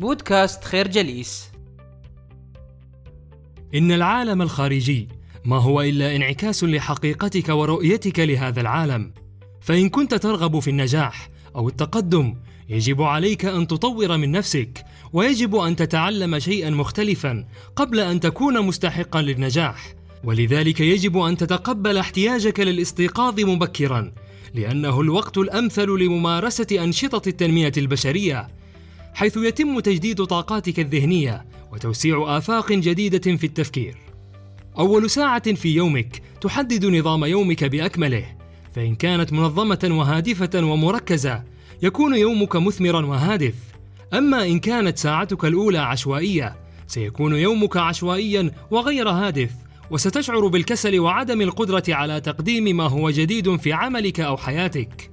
بودكاست خير جليس. إن العالم الخارجي ما هو إلا انعكاس لحقيقتك ورؤيتك لهذا العالم. فإن كنت ترغب في النجاح أو التقدم يجب عليك أن تطور من نفسك ويجب أن تتعلم شيئا مختلفا قبل أن تكون مستحقا للنجاح. ولذلك يجب أن تتقبل احتياجك للاستيقاظ مبكرا لأنه الوقت الأمثل لممارسة أنشطة التنمية البشرية. حيث يتم تجديد طاقاتك الذهنية وتوسيع آفاق جديدة في التفكير. أول ساعة في يومك تحدد نظام يومك بأكمله، فإن كانت منظمة وهادفة ومركزة يكون يومك مثمرا وهادف. أما إن كانت ساعتك الأولى عشوائية سيكون يومك عشوائيا وغير هادف وستشعر بالكسل وعدم القدرة على تقديم ما هو جديد في عملك أو حياتك.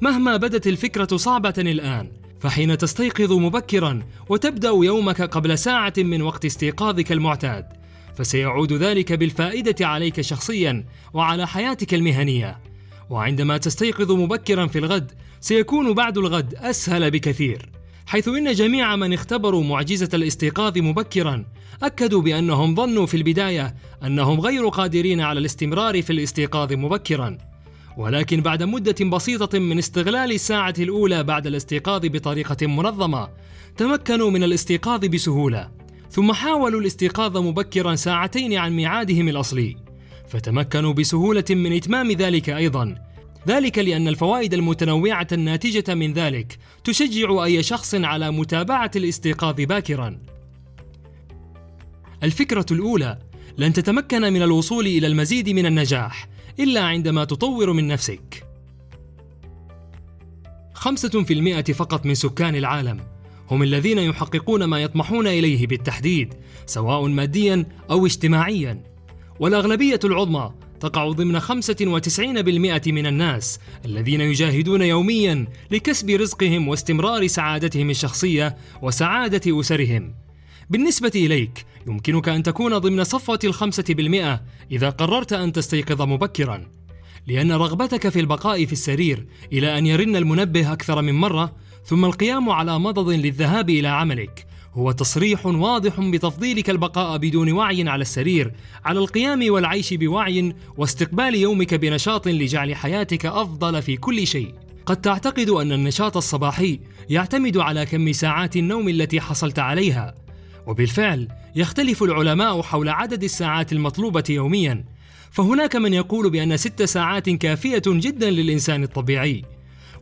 مهما بدت الفكرة صعبة الآن، فحين تستيقظ مبكرا وتبدأ يومك قبل ساعة من وقت استيقاظك المعتاد فسيعود ذلك بالفائدة عليك شخصيا وعلى حياتك المهنية. وعندما تستيقظ مبكرا في الغد سيكون بعد الغد أسهل بكثير حيث إن جميع من اختبروا معجزة الاستيقاظ مبكرا أكدوا بأنهم ظنوا في البداية أنهم غير قادرين على الاستمرار في الاستيقاظ مبكرا. ولكن بعد مدة بسيطة من استغلال الساعة الأولى بعد الاستيقاظ بطريقة منظمة، تمكنوا من الاستيقاظ بسهولة، ثم حاولوا الاستيقاظ مبكرا ساعتين عن ميعادهم الأصلي، فتمكنوا بسهولة من إتمام ذلك أيضا، ذلك لأن الفوائد المتنوعة الناتجة من ذلك تشجع أي شخص على متابعة الاستيقاظ باكرا. الفكرة الأولى لن تتمكن من الوصول إلى المزيد من النجاح. إلا عندما تطور من نفسك. 5% فقط من سكان العالم هم الذين يحققون ما يطمحون إليه بالتحديد سواء ماديا أو اجتماعيا والأغلبية العظمى تقع ضمن 95% من الناس الذين يجاهدون يوميا لكسب رزقهم واستمرار سعادتهم الشخصية وسعادة أسرهم. بالنسبة إليك يمكنك أن تكون ضمن صفوة الخمسة بالمئة إذا قررت أن تستيقظ مبكرا لأن رغبتك في البقاء في السرير إلى أن يرن المنبه أكثر من مرة ثم القيام على مضض للذهاب إلى عملك هو تصريح واضح بتفضيلك البقاء بدون وعي على السرير على القيام والعيش بوعي واستقبال يومك بنشاط لجعل حياتك أفضل في كل شيء. قد تعتقد أن النشاط الصباحي يعتمد على كم ساعات النوم التي حصلت عليها وبالفعل يختلف العلماء حول عدد الساعات المطلوبة يوميا فهناك من يقول بأن ست ساعات كافية جدا للإنسان الطبيعي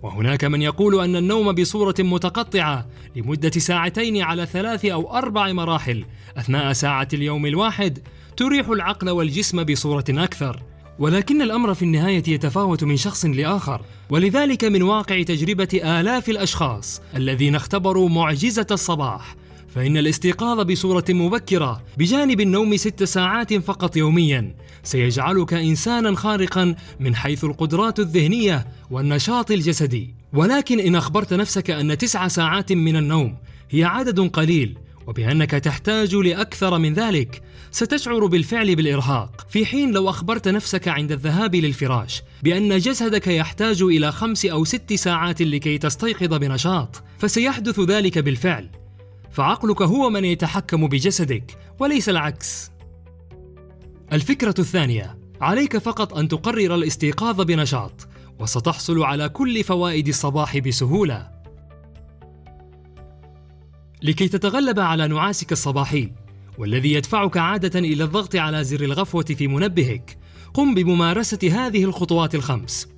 وهناك من يقول أن النوم بصورة متقطعة لمدة ساعتين على ثلاث أو أربع مراحل أثناء ساعة اليوم الواحد تريح العقل والجسم بصورة أكثر. ولكن الأمر في النهاية يتفاوت من شخص لآخر ولذلك من واقع تجربة آلاف الأشخاص الذين اختبروا معجزة الصباح فإن الاستيقاظ بصورة مبكرة بجانب النوم ست ساعات فقط يوميا سيجعلك إنسانا خارقا من حيث القدرات الذهنية والنشاط الجسدي. ولكن إن أخبرت نفسك أن تسع ساعات من النوم هي عدد قليل وبأنك تحتاج لأكثر من ذلك ستشعر بالفعل بالإرهاق. في حين لو أخبرت نفسك عند الذهاب للفراش بأن جسدك يحتاج إلى خمس أو ست ساعات لكي تستيقظ بنشاط فسيحدث ذلك بالفعل. فعقلك هو من يتحكم بجسدك وليس العكس. الفكرة الثانية عليك فقط أن تقرر الاستيقاظ بنشاط وستحصل على كل فوائد الصباح بسهولة. لكي تتغلب على نعاسك الصباحي والذي يدفعك عادة إلى الضغط على زر الغفوة في منبهك قم بممارسة هذه الخطوات الخمس.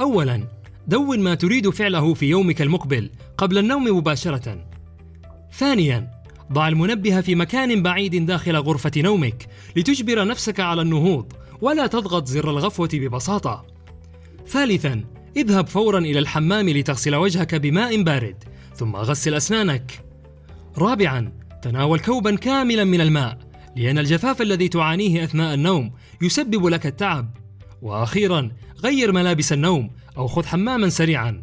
اولا دون ما تريد فعله في يومك المقبل قبل النوم مباشرة. ثانيا ضع المنبه في مكان بعيد داخل غرفة نومك لتجبر نفسك على النهوض ولا تضغط زر الغفوة ببساطة. ثالثا اذهب فورا إلى الحمام لتغسل وجهك بماء بارد ثم غسل أسنانك. رابعا تناول كوبا كاملا من الماء لأن الجفاف الذي تعانيه أثناء النوم يسبب لك التعب. وأخيرا غير ملابس النوم أو خذ حماما سريعا.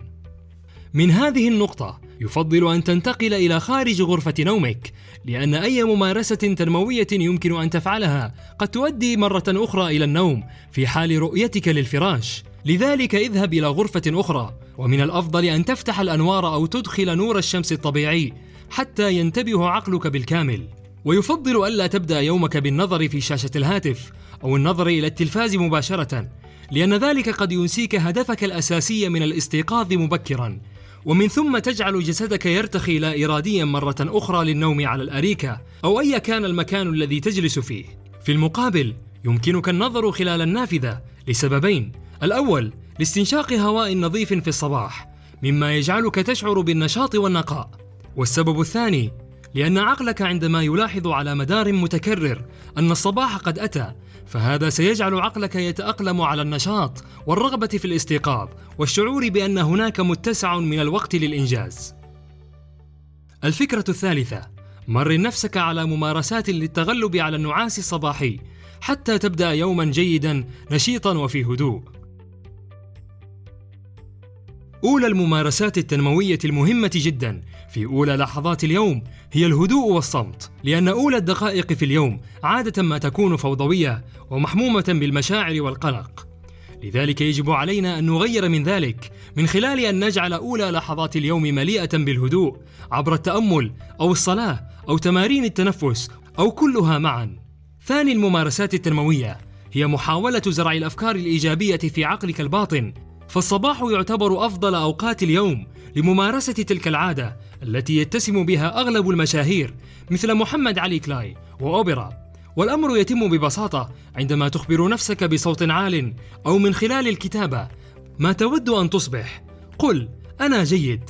من هذه النقطة يفضل أن تنتقل إلى خارج غرفة نومك لأن أي ممارسة تنموية يمكن أن تفعلها قد تؤدي مرة أخرى إلى النوم في حال رؤيتك للفراش. لذلك اذهب إلى غرفة أخرى ومن الأفضل أن تفتح الأنوار أو تدخل نور الشمس الطبيعي حتى ينتبه عقلك بالكامل. ويفضل ألا تبدأ يومك بالنظر في شاشة الهاتف أو النظر إلى التلفاز مباشرة لأن ذلك قد ينسيك هدفك الأساسي من الاستيقاظ مبكرا. ومن ثم تجعل جسدك يرتخي لا إراديا مرة أخرى للنوم على الأريكة أو أي كان المكان الذي تجلس فيه. في المقابل يمكنك النظر خلال النافذة لسببين. الأول لاستنشاق هواء نظيف في الصباح مما يجعلك تشعر بالنشاط والنقاء. والسبب الثاني لأن عقلك عندما يلاحظ على مدار متكرر أن الصباح قد أتى فهذا سيجعل عقلك يتأقلم على النشاط والرغبة في الاستيقاظ والشعور بأن هناك متسع من الوقت للإنجاز. الفكرة الثالثة: مرن نفسك على ممارسات للتغلب على النعاس الصباحي حتى تبدأ يوما جيدا نشيطا وفي هدوء. أولى الممارسات التنموية المهمة جدا في أولى لحظات اليوم هي الهدوء والصمت، لأن أولى الدقائق في اليوم عادة ما تكون فوضوية ومحمومة بالمشاعر والقلق. لذلك يجب علينا أن نغير من ذلك من خلال أن نجعل أولى لحظات اليوم مليئة بالهدوء عبر التأمل أو الصلاة أو تمارين التنفس أو كلها معا. ثاني الممارسات التنموية هي محاولة زرع الأفكار الإيجابية في عقلك الباطن فالصباح يعتبر أفضل أوقات اليوم لممارسة تلك العادة التي يتسم بها أغلب المشاهير مثل محمد علي كلاي وأوبرا. والأمر يتم ببساطة عندما تخبر نفسك بصوت عال أو من خلال الكتابة ما تود أن تصبح. قل أنا جيد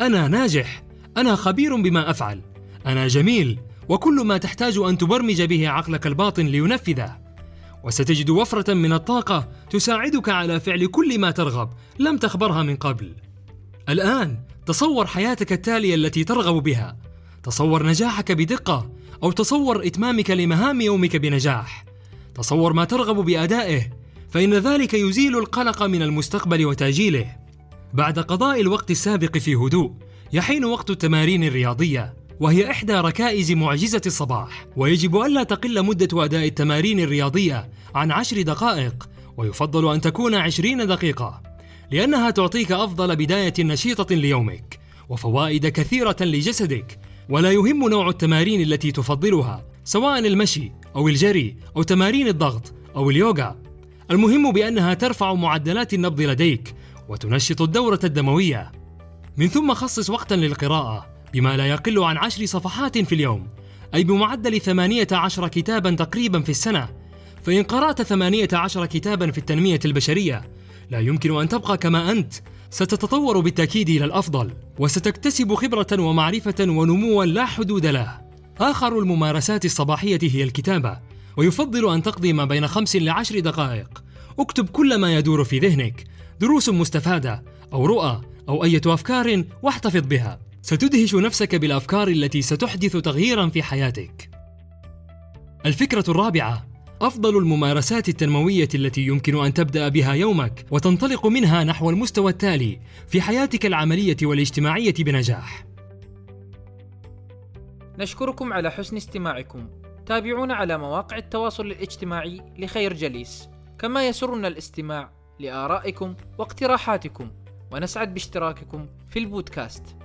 أنا ناجح أنا خبير بما أفعل أنا جميل وكل ما تحتاج أن تبرمج به عقلك الباطن لينفذه. وستجد وفرة من الطاقة تساعدك على فعل كل ما ترغب لم تخبرها من قبل. الآن تصور حياتك التالية التي ترغب بها. تصور نجاحك بدقة أو تصور إتمامك لمهام يومك بنجاح. تصور ما ترغب بأدائه فإن ذلك يزيل القلق من المستقبل وتأجيله. بعد قضاء الوقت السابق في هدوء يحين وقت التمارين الرياضية وهي إحدى ركائز معجزة الصباح. ويجب ألا تقل مدة أداء التمارين الرياضية عن عشر دقائق ويفضل أن تكون عشرين دقيقة لأنها تعطيك أفضل بداية نشيطة ليومك وفوائد كثيرة لجسدك. ولا يهم نوع التمارين التي تفضلها سواء المشي أو الجري أو تمارين الضغط أو اليوغا. المهم بأنها ترفع معدلات النبض لديك وتنشط الدورة الدموية. من ثم خصص وقتا للقراءة بما لا يقل عن عشر صفحات في اليوم أي بمعدل ثمانية عشر كتابا تقريبا في السنة. فإن قرأت ثمانية عشر كتابا في التنمية البشرية لا يمكن أن تبقى كما أنت. ستتطور بالتأكيد إلى الأفضل وستكتسب خبرة ومعرفة ونموا لا حدود له. آخر الممارسات الصباحية هي الكتابة ويفضل أن تقضي ما بين خمس لعشر دقائق. اكتب كل ما يدور في ذهنك دروس مستفادة أو رؤى أو أية أفكار واحتفظ بها. ستدهش نفسك بالأفكار التي ستحدث تغييرا في حياتك. الفكرة الرابعة أفضل الممارسات التنموية التي يمكن أن تبدأ بها يومك وتنطلق منها نحو المستوى التالي في حياتك العملية والاجتماعية بنجاح. نشكركم على حسن استماعكم. تابعونا على مواقع التواصل الاجتماعي لخير جليس. كما يسرنا الاستماع لآرائكم واقتراحاتكم. ونسعد باشتراككم في البودكاست.